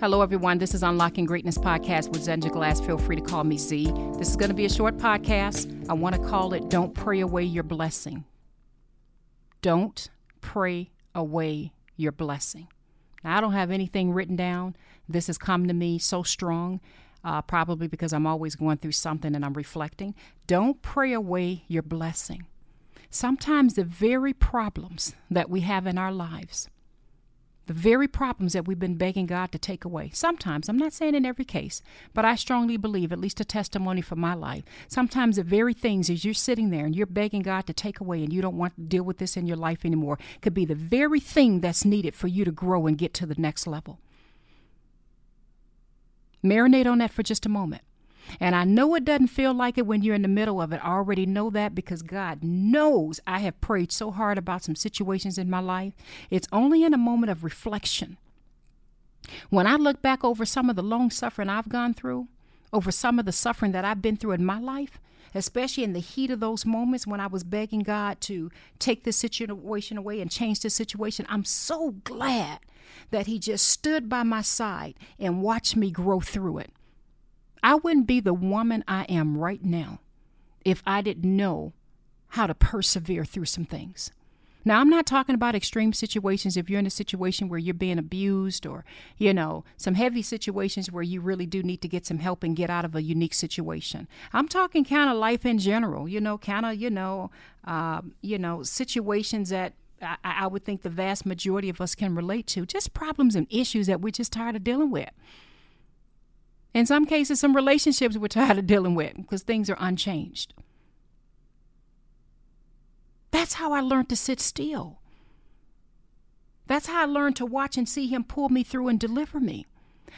Hello, everyone. This is Unlocking Greatness Podcast with Zenja Glass. Feel free to call me Z. This is going to be a short podcast. I want to call it Don't Pray Away Your Blessing. Don't pray away your blessing. Now, I don't have anything written down. This has come to me so strong, uh, probably because I'm always going through something and I'm reflecting. Don't pray away your blessing. Sometimes the very problems that we have in our lives, the very problems that we've been begging God to take away. Sometimes, I'm not saying in every case, but I strongly believe, at least a testimony for my life, sometimes the very things as you're sitting there and you're begging God to take away and you don't want to deal with this in your life anymore could be the very thing that's needed for you to grow and get to the next level. Marinate on that for just a moment. And I know it doesn't feel like it when you're in the middle of it. I already know that because God knows I have prayed so hard about some situations in my life. It's only in a moment of reflection. When I look back over some of the long suffering I've gone through, over some of the suffering that I've been through in my life, especially in the heat of those moments when I was begging God to take this situation away and change the situation, I'm so glad that He just stood by my side and watched me grow through it. I wouldn't be the woman I am right now if I didn't know how to persevere through some things. Now, I'm not talking about extreme situations if you're in a situation where you're being abused or, you know, some heavy situations where you really do need to get some help and get out of a unique situation. I'm talking kind of life in general, you know, kind of, you know, uh, you know, situations that I, I would think the vast majority of us can relate to, just problems and issues that we're just tired of dealing with. In some cases, some relationships we're tired of dealing with because things are unchanged. That's how I learned to sit still. That's how I learned to watch and see Him pull me through and deliver me.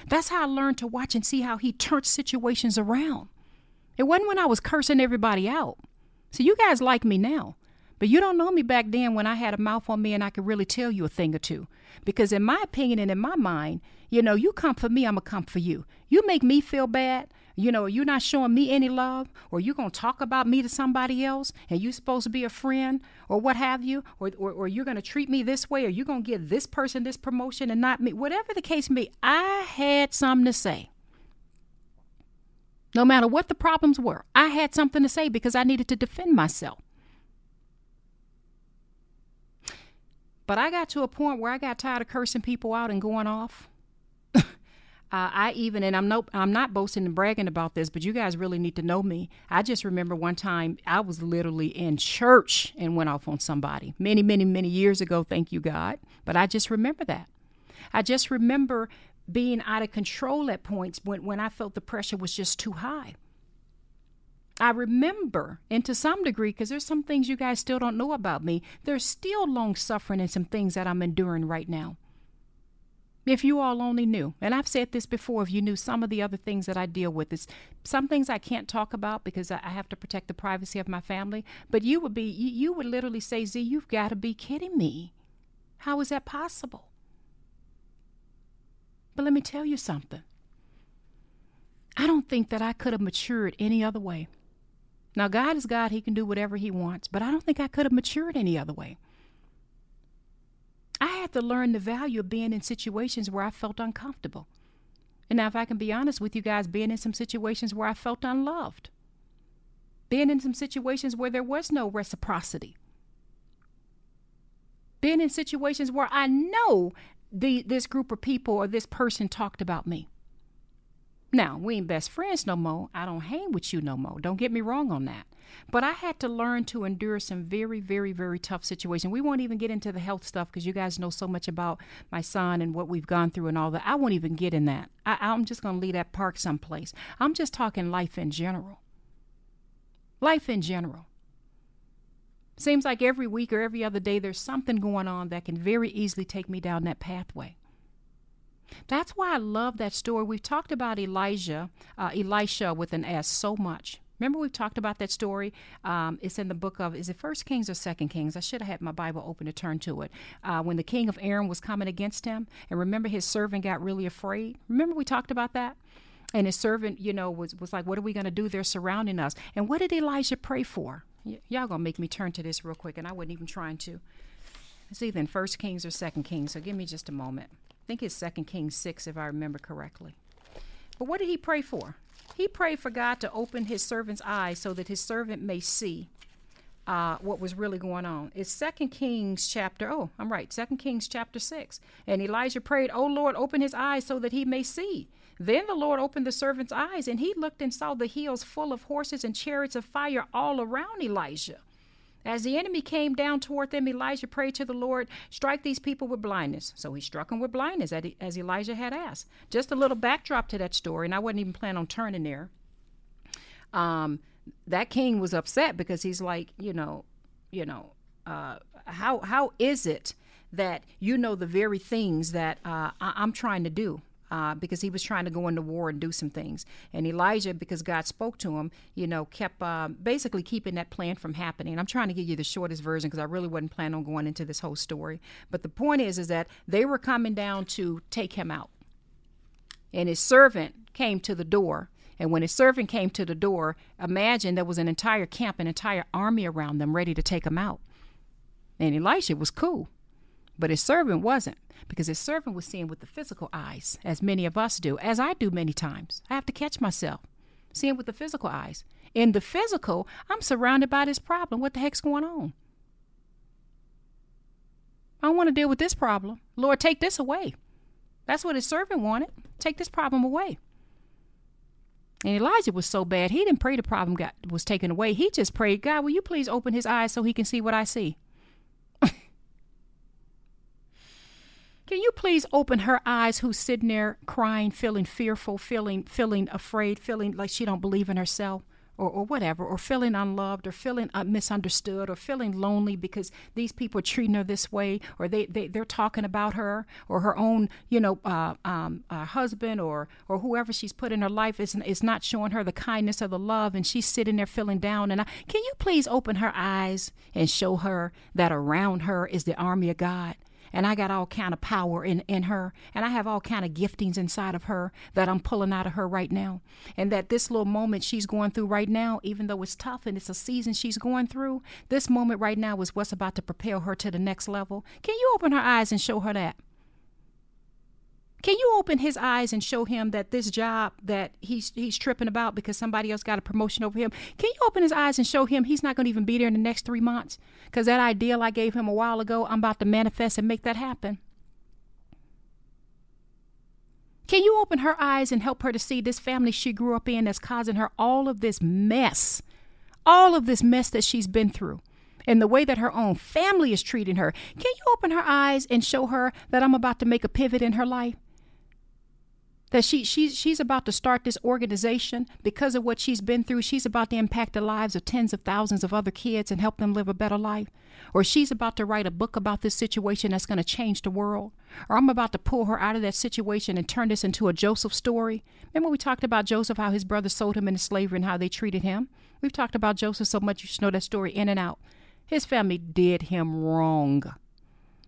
That's how I learned to watch and see how He turned situations around. It wasn't when I was cursing everybody out. So you guys like me now. But you don't know me back then when I had a mouth on me and I could really tell you a thing or two. Because in my opinion and in my mind, you know, you come for me, I'm going to come for you. You make me feel bad, you know, you're not showing me any love, or you're going to talk about me to somebody else, and you're supposed to be a friend, or what have you, or, or, or you're going to treat me this way, or you're going to give this person this promotion and not me. Whatever the case may be, I had something to say. No matter what the problems were, I had something to say because I needed to defend myself. But I got to a point where I got tired of cursing people out and going off. uh, I even, and I'm no, I'm not boasting and bragging about this, but you guys really need to know me. I just remember one time I was literally in church and went off on somebody many, many, many years ago. Thank you, God. But I just remember that. I just remember being out of control at points when, when I felt the pressure was just too high. I remember, and to some degree, because there's some things you guys still don't know about me, there's still long suffering and some things that I'm enduring right now. If you all only knew, and I've said this before, if you knew some of the other things that I deal with, it's some things I can't talk about because I have to protect the privacy of my family. But you would be, you, you would literally say, Z, you've got to be kidding me. How is that possible? But let me tell you something. I don't think that I could have matured any other way. Now, God is God, He can do whatever He wants, but I don't think I could have matured any other way. I had to learn the value of being in situations where I felt uncomfortable. And now, if I can be honest with you guys, being in some situations where I felt unloved, being in some situations where there was no reciprocity, being in situations where I know the, this group of people or this person talked about me. Now, we ain't best friends no more. I don't hang with you no more. Don't get me wrong on that. But I had to learn to endure some very, very, very tough situations. We won't even get into the health stuff because you guys know so much about my son and what we've gone through and all that. I won't even get in that. I, I'm just going to leave that park someplace. I'm just talking life in general. Life in general. Seems like every week or every other day there's something going on that can very easily take me down that pathway. That's why I love that story. We've talked about Elijah, uh, Elisha with an S so much. Remember we've talked about that story. Um, it's in the book of is it First Kings or Second Kings? I should have had my Bible open to turn to it. Uh, when the king of Aram was coming against him, and remember his servant got really afraid. Remember we talked about that. And his servant, you know, was was like, "What are we going to do? They're surrounding us." And what did Elijah pray for? Y- y'all gonna make me turn to this real quick, and I wasn't even trying to. It's either in First Kings or Second Kings. So give me just a moment. Think it's Second Kings 6, if I remember correctly. But what did he pray for? He prayed for God to open his servant's eyes so that his servant may see uh, what was really going on. It's Second Kings chapter. Oh, I'm right. Second Kings chapter six. And Elijah prayed, "Oh Lord, open his eyes so that he may see." Then the Lord opened the servant's eyes, and he looked and saw the hills full of horses and chariots of fire all around Elijah. As the enemy came down toward them, Elijah prayed to the Lord, Strike these people with blindness. So he struck them with blindness, as Elijah had asked. Just a little backdrop to that story, and I wasn't even planning on turning there. Um, that king was upset because he's like, you know, you know, uh, how how is it that you know the very things that uh, I- I'm trying to do? Uh, because he was trying to go into war and do some things. And Elijah, because God spoke to him, you know, kept uh, basically keeping that plan from happening. I'm trying to give you the shortest version because I really wasn't planning on going into this whole story. But the point is, is that they were coming down to take him out, and his servant came to the door. And when his servant came to the door, imagine there was an entire camp, an entire army around them ready to take him out. And Elisha was cool. But his servant wasn't, because his servant was seeing with the physical eyes, as many of us do, as I do many times. I have to catch myself, seeing with the physical eyes. In the physical, I'm surrounded by this problem. What the heck's going on? I want to deal with this problem. Lord, take this away. That's what his servant wanted. Take this problem away. And Elijah was so bad, he didn't pray the problem got was taken away. He just prayed, God, will you please open his eyes so he can see what I see? Can you please open her eyes who's sitting there crying, feeling fearful, feeling feeling afraid, feeling like she don't believe in herself? Or, or whatever, or feeling unloved, or feeling uh, misunderstood, or feeling lonely because these people are treating her this way, or they, they, they're talking about her, or her own, you know, uh, um, uh, husband, or, or whoever she's put in her life is, is not showing her the kindness or the love, and she's sitting there feeling down. And I, can you please open her eyes and show her that around her is the army of God? And I got all kind of power in, in her, and I have all kind of giftings inside of her that I'm pulling out of her right now. And that this little moment she's going through right now, even though it's tough and it's a season she's going through, this moment right now is what's about to propel her to the next level. Can you open her eyes and show her that? Can you open his eyes and show him that this job that he's he's tripping about because somebody else got a promotion over him? Can you open his eyes and show him he's not going to even be there in the next three months? Because that ideal I gave him a while ago, I'm about to manifest and make that happen. Can you open her eyes and help her to see this family she grew up in that's causing her all of this mess, all of this mess that she's been through? and the way that her own family is treating her. Can you open her eyes and show her that I'm about to make a pivot in her life? That she she's she's about to start this organization because of what she's been through. She's about to impact the lives of tens of thousands of other kids and help them live a better life. Or she's about to write a book about this situation that's going to change the world. Or i'm about to pull her out of that situation and turn this into a joseph story. Remember we talked about joseph how his brothers sold him into slavery and how they treated him? We've talked about joseph so much you should know that story in and out. His family did him wrong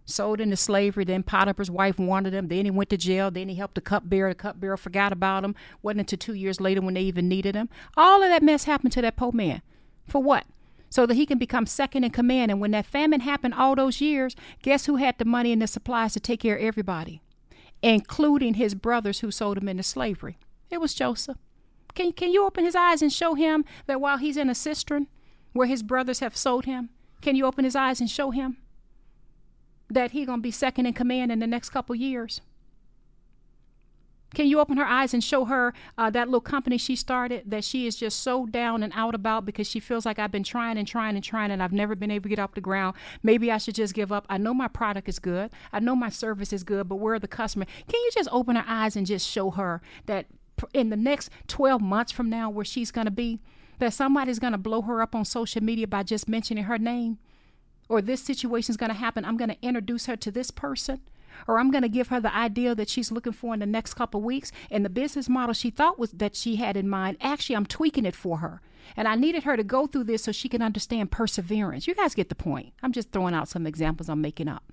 sold into slavery. Then Potiphar's wife wanted him. Then he went to jail. Then he helped the cupbearer. The cupbearer forgot about him. Wasn't until two years later when they even needed him. All of that mess happened to that poor man. For what? So that he can become second in command. And when that famine happened all those years, guess who had the money and the supplies to take care of everybody, including his brothers who sold him into slavery? It was Joseph. Can, can you open his eyes and show him that while he's in a cistern where his brothers have sold him, can you open his eyes and show him that he gonna be second in command in the next couple years? Can you open her eyes and show her uh, that little company she started that she is just so down and out about because she feels like I've been trying and trying and trying and I've never been able to get off the ground? Maybe I should just give up. I know my product is good. I know my service is good, but where are the customer? Can you just open her eyes and just show her that in the next 12 months from now, where she's going to be, that somebody's going to blow her up on social media by just mentioning her name? Or this situation is going to happen, I'm going to introduce her to this person, or I'm going to give her the idea that she's looking for in the next couple weeks. And the business model she thought was that she had in mind, actually, I'm tweaking it for her. And I needed her to go through this so she can understand perseverance. You guys get the point. I'm just throwing out some examples I'm making up.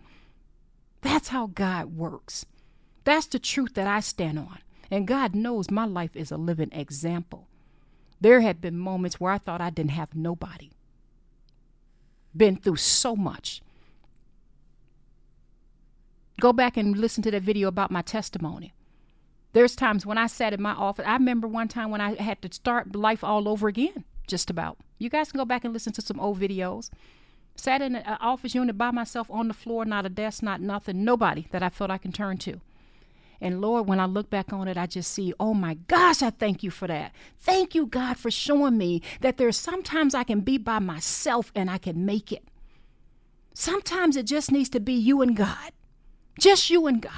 That's how God works. That's the truth that I stand on. And God knows my life is a living example. There had been moments where I thought I didn't have nobody been through so much. Go back and listen to that video about my testimony. There's times when I sat in my office. I remember one time when I had to start life all over again, just about. You guys can go back and listen to some old videos. Sat in an office unit by myself on the floor, not a desk, not nothing, nobody that I felt I can turn to. And Lord, when I look back on it, I just see, oh my gosh, I thank you for that. Thank you, God, for showing me that there's sometimes I can be by myself and I can make it. Sometimes it just needs to be you and God, just you and God.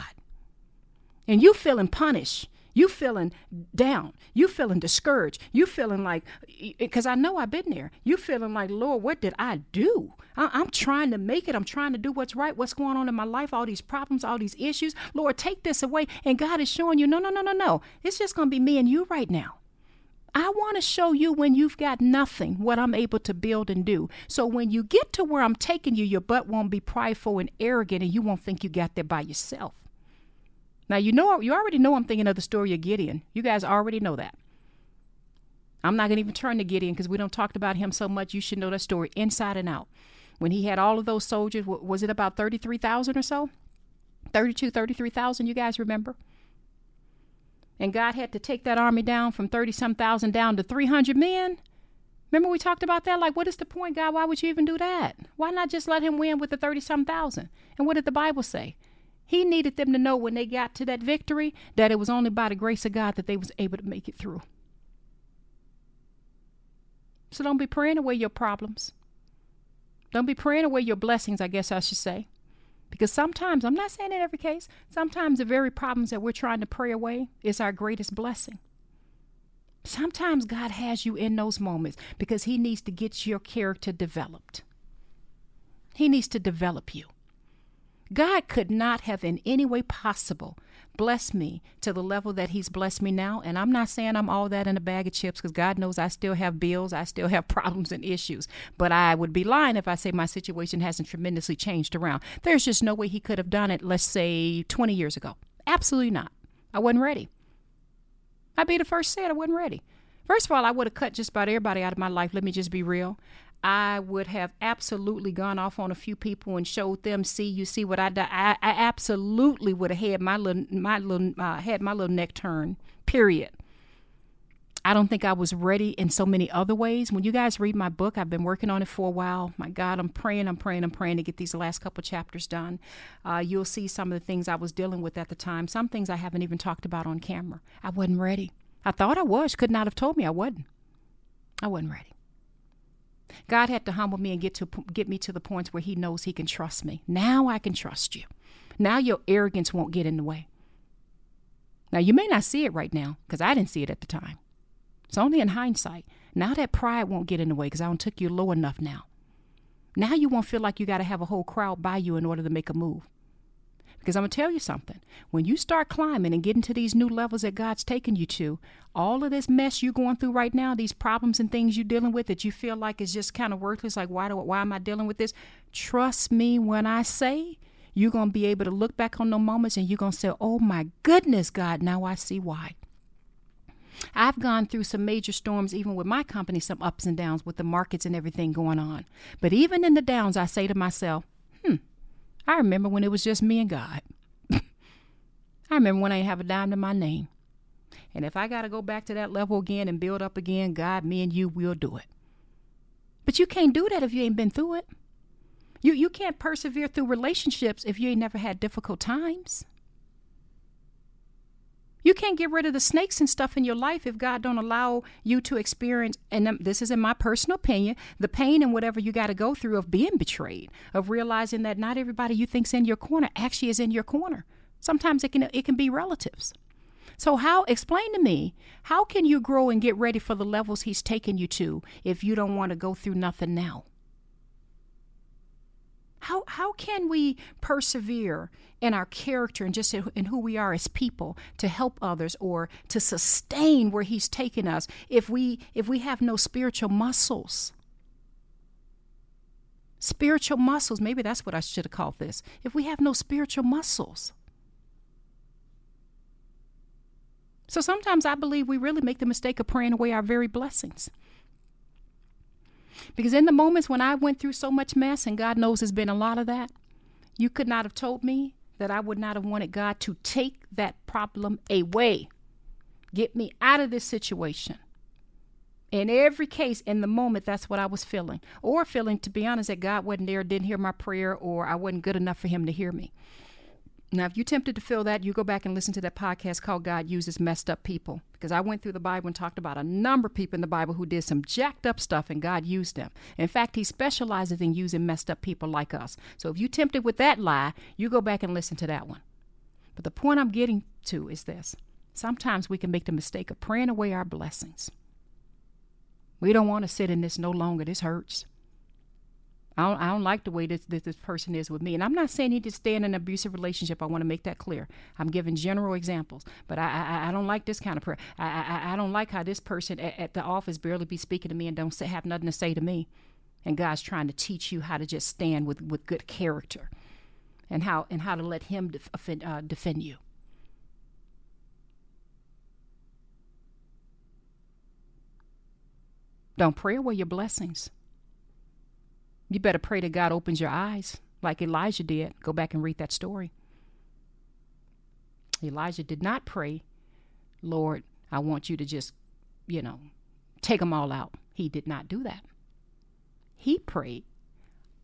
And you feeling punished you feeling down. You feeling discouraged. You feeling like, because I know I've been there. You feeling like, Lord, what did I do? I, am trying to make it. I'm trying to do what's right. What's going on in my life? All these problems, all these issues. Lord, take this away. And God is showing you, no, no, no, no, no. It's just going to be me and you right now. I want to show you when you've got nothing what I'm able to build and do. So when you get to where I'm taking you, your butt won't be prideful and arrogant and you won't think you got there by yourself. Now you know you already know I'm thinking of the story of Gideon. You guys already know that. I'm not going to even turn to Gideon because we don't talk about him so much. You should know that story inside and out. When he had all of those soldiers, was it about 33,000 or so? 32, 33,000, you guys remember? And God had to take that army down from 30 some thousand down to 300 men. Remember we talked about that? Like, what is the point, God? Why would you even do that? Why not just let him win with the 30 some thousand? And what did the Bible say? He needed them to know when they got to that victory that it was only by the grace of God that they was able to make it through. So don't be praying away your problems. Don't be praying away your blessings, I guess I should say. Because sometimes, I'm not saying in every case, sometimes the very problems that we're trying to pray away is our greatest blessing. Sometimes God has you in those moments because He needs to get your character developed. He needs to develop you. God could not have in any way possible blessed me to the level that He's blessed me now. And I'm not saying I'm all that in a bag of chips because God knows I still have bills, I still have problems and issues. But I would be lying if I say my situation hasn't tremendously changed around. There's just no way He could have done it, let's say 20 years ago. Absolutely not. I wasn't ready. I'd be the first it, I wasn't ready. First of all, I would have cut just about everybody out of my life. Let me just be real. I would have absolutely gone off on a few people and showed them, see, you see what I did. I, I absolutely would have had my little, my little, uh, had my little neck turn. Period. I don't think I was ready in so many other ways. When you guys read my book, I've been working on it for a while. My God, I'm praying, I'm praying, I'm praying to get these last couple chapters done. Uh, you'll see some of the things I was dealing with at the time. Some things I haven't even talked about on camera. I wasn't ready. I thought I was. Could not have told me I wasn't. I wasn't ready. God had to humble me and get to get me to the point where he knows he can trust me. Now I can trust you. Now your arrogance won't get in the way. Now you may not see it right now because I didn't see it at the time. It's only in hindsight. Now that pride won't get in the way because I don't took you low enough now. Now you won't feel like you got to have a whole crowd by you in order to make a move. Because I'm going to tell you something. When you start climbing and getting to these new levels that God's taking you to, all of this mess you're going through right now, these problems and things you're dealing with that you feel like is just kind of worthless, like why do why am I dealing with this? Trust me when I say you're going to be able to look back on those moments and you're going to say, "Oh my goodness, God, now I see why." I've gone through some major storms, even with my company, some ups and downs with the markets and everything going on. But even in the downs, I say to myself, I remember when it was just me and God. I remember when I didn't have a dime to my name. And if I got to go back to that level again and build up again, God, me and you will do it. But you can't do that if you ain't been through it. You, you can't persevere through relationships if you ain't never had difficult times. You can't get rid of the snakes and stuff in your life if God don't allow you to experience, and this is in my personal opinion, the pain and whatever you got to go through of being betrayed, of realizing that not everybody you think's in your corner actually is in your corner. Sometimes it can it can be relatives. So how explain to me how can you grow and get ready for the levels He's taking you to if you don't want to go through nothing now? How, how can we persevere in our character and just in who we are as people to help others or to sustain where he's taken us if we if we have no spiritual muscles? Spiritual muscles maybe that's what i should have called this if we have no spiritual muscles. So sometimes i believe we really make the mistake of praying away our very blessings because in the moments when I went through so much mess, and God knows there's been a lot of that, you could not have told me that I would not have wanted God to take that problem away. Get me out of this situation. In every case, in the moment, that's what I was feeling. Or feeling, to be honest, that God wasn't there, didn't hear my prayer, or I wasn't good enough for Him to hear me. Now, if you're tempted to feel that, you go back and listen to that podcast called God Uses Messed Up People. Because I went through the Bible and talked about a number of people in the Bible who did some jacked up stuff and God used them. In fact, He specializes in using messed up people like us. So if you're tempted with that lie, you go back and listen to that one. But the point I'm getting to is this sometimes we can make the mistake of praying away our blessings. We don't want to sit in this no longer. This hurts. I don't, I don't like the way this, this, this person is with me. And I'm not saying he to stay in an abusive relationship. I want to make that clear. I'm giving general examples. But I, I, I don't like this kind of prayer. I, I, I don't like how this person at, at the office barely be speaking to me and don't say, have nothing to say to me. And God's trying to teach you how to just stand with, with good character and how, and how to let him def, offend, uh, defend you. Don't pray away your blessings. You better pray that God opens your eyes like Elijah did. Go back and read that story. Elijah did not pray, Lord, I want you to just, you know, take them all out. He did not do that. He prayed,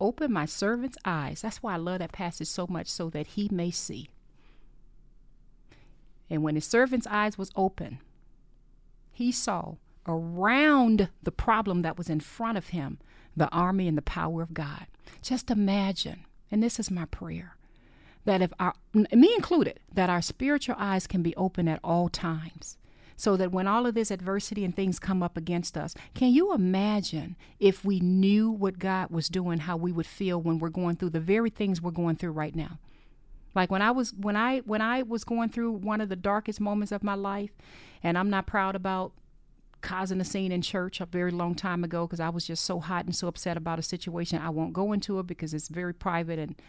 open my servant's eyes. That's why I love that passage so much, so that he may see. And when his servant's eyes was open, he saw around the problem that was in front of him the army and the power of God. Just imagine, and this is my prayer, that if our, me included, that our spiritual eyes can be open at all times. So that when all of this adversity and things come up against us, can you imagine if we knew what God was doing, how we would feel when we're going through the very things we're going through right now? Like when I was when I when I was going through one of the darkest moments of my life, and I'm not proud about causing a scene in church a very long time ago because I was just so hot and so upset about a situation. I won't go into it because it's very private and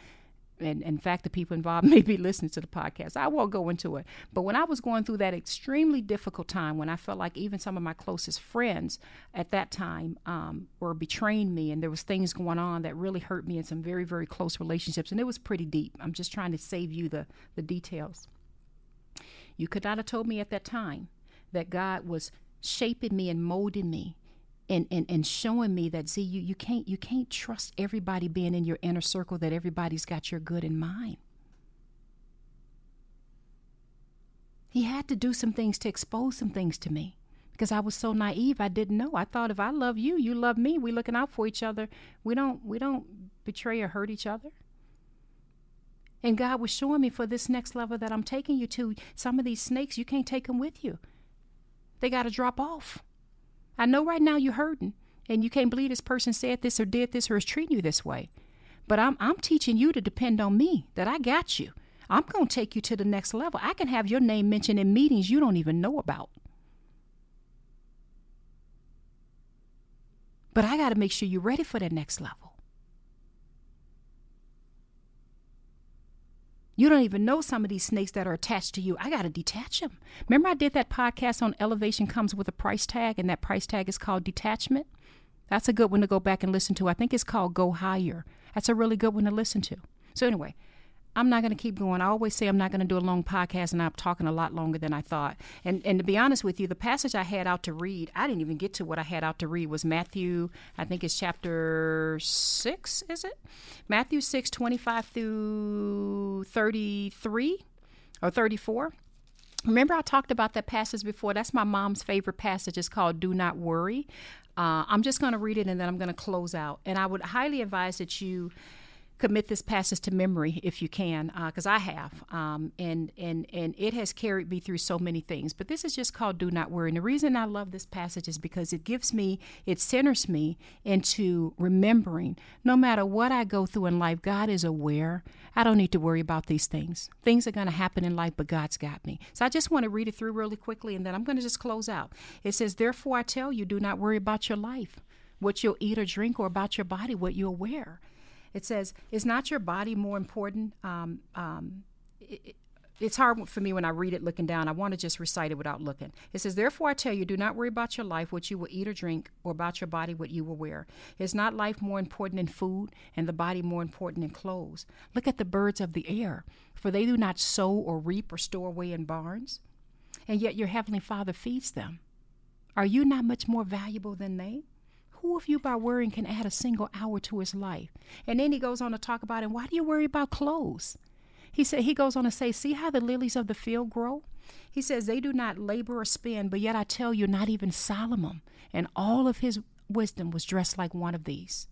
and in fact the people involved may be listening to the podcast. I won't go into it. But when I was going through that extremely difficult time when I felt like even some of my closest friends at that time um, were betraying me and there was things going on that really hurt me in some very, very close relationships and it was pretty deep. I'm just trying to save you the, the details. You could not have told me at that time that God was shaping me and molding me and, and, and showing me that see you you can't you can't trust everybody being in your inner circle that everybody's got your good in mind. He had to do some things to expose some things to me because I was so naive I didn't know. I thought if I love you, you love me. We looking out for each other. We don't we don't betray or hurt each other. And God was showing me for this next level that I'm taking you to, some of these snakes, you can't take them with you. They got to drop off. I know right now you're hurting and you can't believe this person said this or did this or is treating you this way. But I'm, I'm teaching you to depend on me, that I got you. I'm going to take you to the next level. I can have your name mentioned in meetings you don't even know about. But I got to make sure you're ready for that next level. You don't even know some of these snakes that are attached to you. I got to detach them. Remember, I did that podcast on elevation comes with a price tag, and that price tag is called detachment? That's a good one to go back and listen to. I think it's called Go Higher. That's a really good one to listen to. So, anyway, I'm not going to keep going. I always say I'm not going to do a long podcast, and I'm talking a lot longer than I thought. And and to be honest with you, the passage I had out to read, I didn't even get to what I had out to read was Matthew. I think it's chapter six. Is it Matthew six twenty five through thirty three or thirty four? Remember, I talked about that passage before. That's my mom's favorite passage. It's called "Do Not Worry." Uh, I'm just going to read it and then I'm going to close out. And I would highly advise that you commit this passage to memory if you can, because uh, I have, um, and and and it has carried me through so many things. But this is just called "Do Not Worry." And the reason I love this passage is because it gives me, it centers me into remembering, no matter what I go through in life, God is aware. I don't need to worry about these things. Things are going to happen in life, but God's got me. So I just want to read it through really quickly, and then I'm going to just close out. It says, "Therefore I tell you, do not worry about your life." What you'll eat or drink, or about your body, what you'll wear. It says, Is not your body more important? Um, um, it, it's hard for me when I read it looking down. I want to just recite it without looking. It says, Therefore I tell you, do not worry about your life, what you will eat or drink, or about your body, what you will wear. Is not life more important than food, and the body more important than clothes? Look at the birds of the air, for they do not sow or reap or store away in barns, and yet your heavenly Father feeds them. Are you not much more valuable than they? Who of you by worrying can add a single hour to his life? And then he goes on to talk about, and why do you worry about clothes? He said he goes on to say, See how the lilies of the field grow? He says they do not labor or spin, but yet I tell you, not even Solomon and all of his wisdom was dressed like one of these.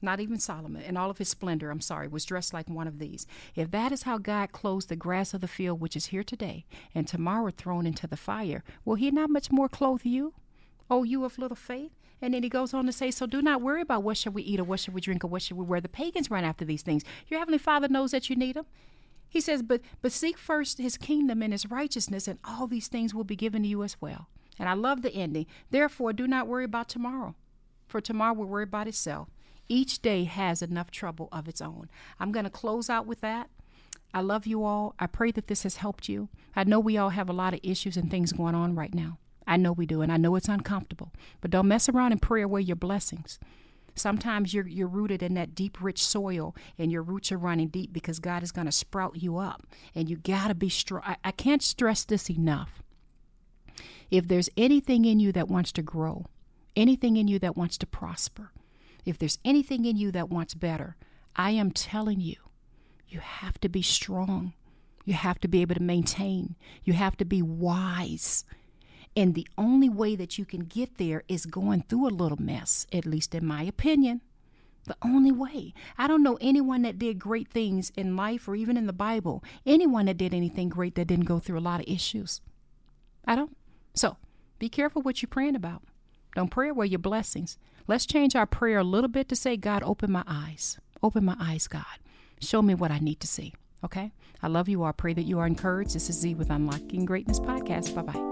Not even Solomon, in all of his splendor, I'm sorry, was dressed like one of these. If that is how God clothes the grass of the field, which is here today, and tomorrow thrown into the fire, will he not much more clothe you? Oh, you of little faith? And then he goes on to say, So do not worry about what shall we eat or what shall we drink or what shall we wear. The pagans run after these things. Your heavenly Father knows that you need them. He says, But but seek first his kingdom and his righteousness, and all these things will be given to you as well. And I love the ending. Therefore, do not worry about tomorrow, for tomorrow will worry about itself. Each day has enough trouble of its own. I'm going to close out with that. I love you all. I pray that this has helped you. I know we all have a lot of issues and things going on right now. I know we do, and I know it's uncomfortable. But don't mess around and pray away your blessings. Sometimes you're you're rooted in that deep, rich soil, and your roots are running deep because God is going to sprout you up, and you got to be strong. I, I can't stress this enough. If there's anything in you that wants to grow, anything in you that wants to prosper, if there's anything in you that wants better, I am telling you, you have to be strong. You have to be able to maintain. You have to be wise. And the only way that you can get there is going through a little mess, at least in my opinion. The only way. I don't know anyone that did great things in life or even in the Bible, anyone that did anything great that didn't go through a lot of issues. I don't. So be careful what you're praying about. Don't pray away your blessings. Let's change our prayer a little bit to say, God, open my eyes. Open my eyes, God. Show me what I need to see. Okay? I love you all. I pray that you are encouraged. This is Z with Unlocking Greatness Podcast. Bye bye.